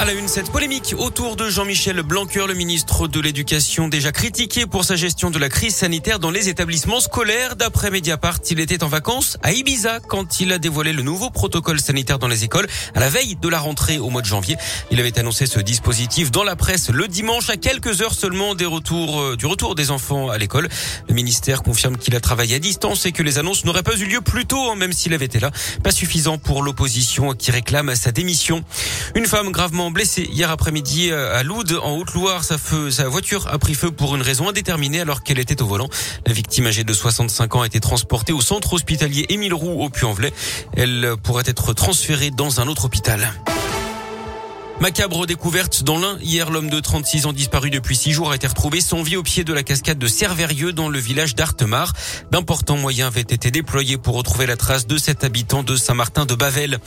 À la une, cette polémique autour de Jean-Michel Blanquer, le ministre de l'Éducation, déjà critiqué pour sa gestion de la crise sanitaire dans les établissements scolaires. D'après Mediapart, il était en vacances à Ibiza quand il a dévoilé le nouveau protocole sanitaire dans les écoles à la veille de la rentrée au mois de janvier. Il avait annoncé ce dispositif dans la presse le dimanche à quelques heures seulement des retours, euh, du retour des enfants à l'école. Le ministère confirme qu'il a travaillé à distance et que les annonces n'auraient pas eu lieu plus tôt, hein, même s'il avait été là. Pas suffisant pour l'opposition qui réclame sa démission. Une femme gravement blessé hier après-midi euh, à Loud, en Haute-Loire. Sa, sa voiture a pris feu pour une raison indéterminée alors qu'elle était au volant. La victime âgée de 65 ans a été transportée au centre hospitalier Émile Roux au Puy-en-Velay. Elle pourrait être transférée dans un autre hôpital. Macabre découverte dans l'Ain. Hier, l'homme de 36 ans disparu depuis six jours a été retrouvé sans vie au pied de la cascade de Cerverieux dans le village d'Artemar. D'importants moyens avaient été déployés pour retrouver la trace de cet habitant de Saint-Martin de Bavel.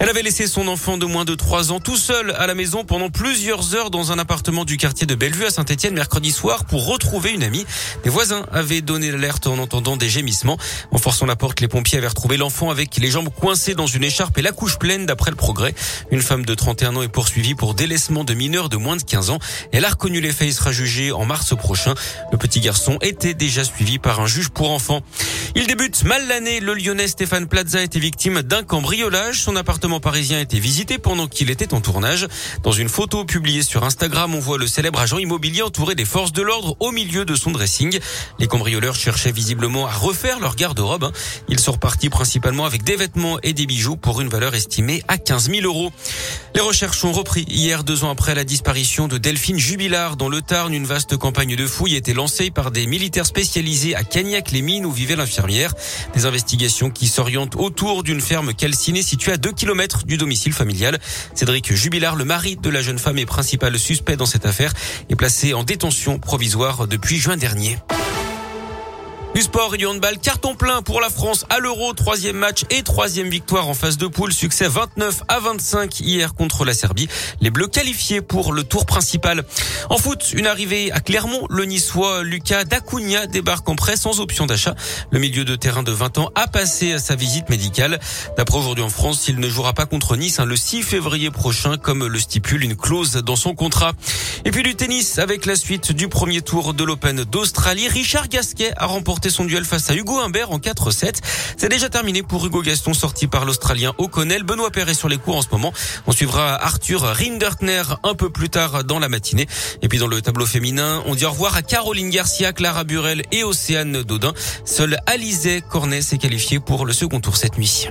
Elle avait laissé son enfant de moins de trois ans tout seul à la maison pendant plusieurs heures dans un appartement du quartier de Bellevue à Saint-Etienne mercredi soir pour retrouver une amie. Les voisins avaient donné l'alerte en entendant des gémissements. En forçant la porte, les pompiers avaient retrouvé l'enfant avec les jambes coincées dans une écharpe et la couche pleine d'après le progrès. Une femme de 31 ans est pour suivi pour délaissement de mineurs de moins de 15 ans. Elle a reconnu les faits et sera jugée en mars prochain. Le petit garçon était déjà suivi par un juge pour enfants. Il débute mal l'année. Le lyonnais Stéphane Plaza était victime d'un cambriolage. Son appartement parisien a été visité pendant qu'il était en tournage. Dans une photo publiée sur Instagram, on voit le célèbre agent immobilier entouré des forces de l'ordre au milieu de son dressing. Les cambrioleurs cherchaient visiblement à refaire leur garde-robe. Ils sont repartis principalement avec des vêtements et des bijoux pour une valeur estimée à 15 000 euros. Les recherches ont repris hier, deux ans après la disparition de Delphine Jubilard dans le Tarn. Une vaste campagne de fouilles été lancée par des militaires spécialisés à Cagnac-les-Mines où vivait l'infirmière des investigations qui s'orientent autour d'une ferme calcinée située à 2 km du domicile familial. Cédric Jubilard, le mari de la jeune femme et principal suspect dans cette affaire, est placé en détention provisoire depuis juin dernier. Du sport et du handball, carton plein pour la France à l'Euro, troisième match et troisième victoire en phase de poule, succès 29 à 25 hier contre la Serbie. Les Bleus qualifiés pour le tour principal. En foot, une arrivée à Clermont, le Niçois Lucas Dacunha débarque en prêt sans option d'achat. Le milieu de terrain de 20 ans a passé à sa visite médicale. D'après aujourd'hui en France, il ne jouera pas contre Nice hein, le 6 février prochain comme le stipule une clause dans son contrat. Et puis du tennis avec la suite du premier tour de l'Open d'Australie. Richard Gasquet a remporté son duel face à Hugo Humbert en 4-7. C'est déjà terminé pour Hugo Gaston sorti par l'Australien O'Connell. Benoît Perret sur les cours en ce moment. On suivra Arthur Rindertner un peu plus tard dans la matinée. Et puis dans le tableau féminin, on dit au revoir à Caroline Garcia, Clara Burel et Océane Dodin. Seul Alizé Cornet s'est qualifié pour le second tour cette nuit.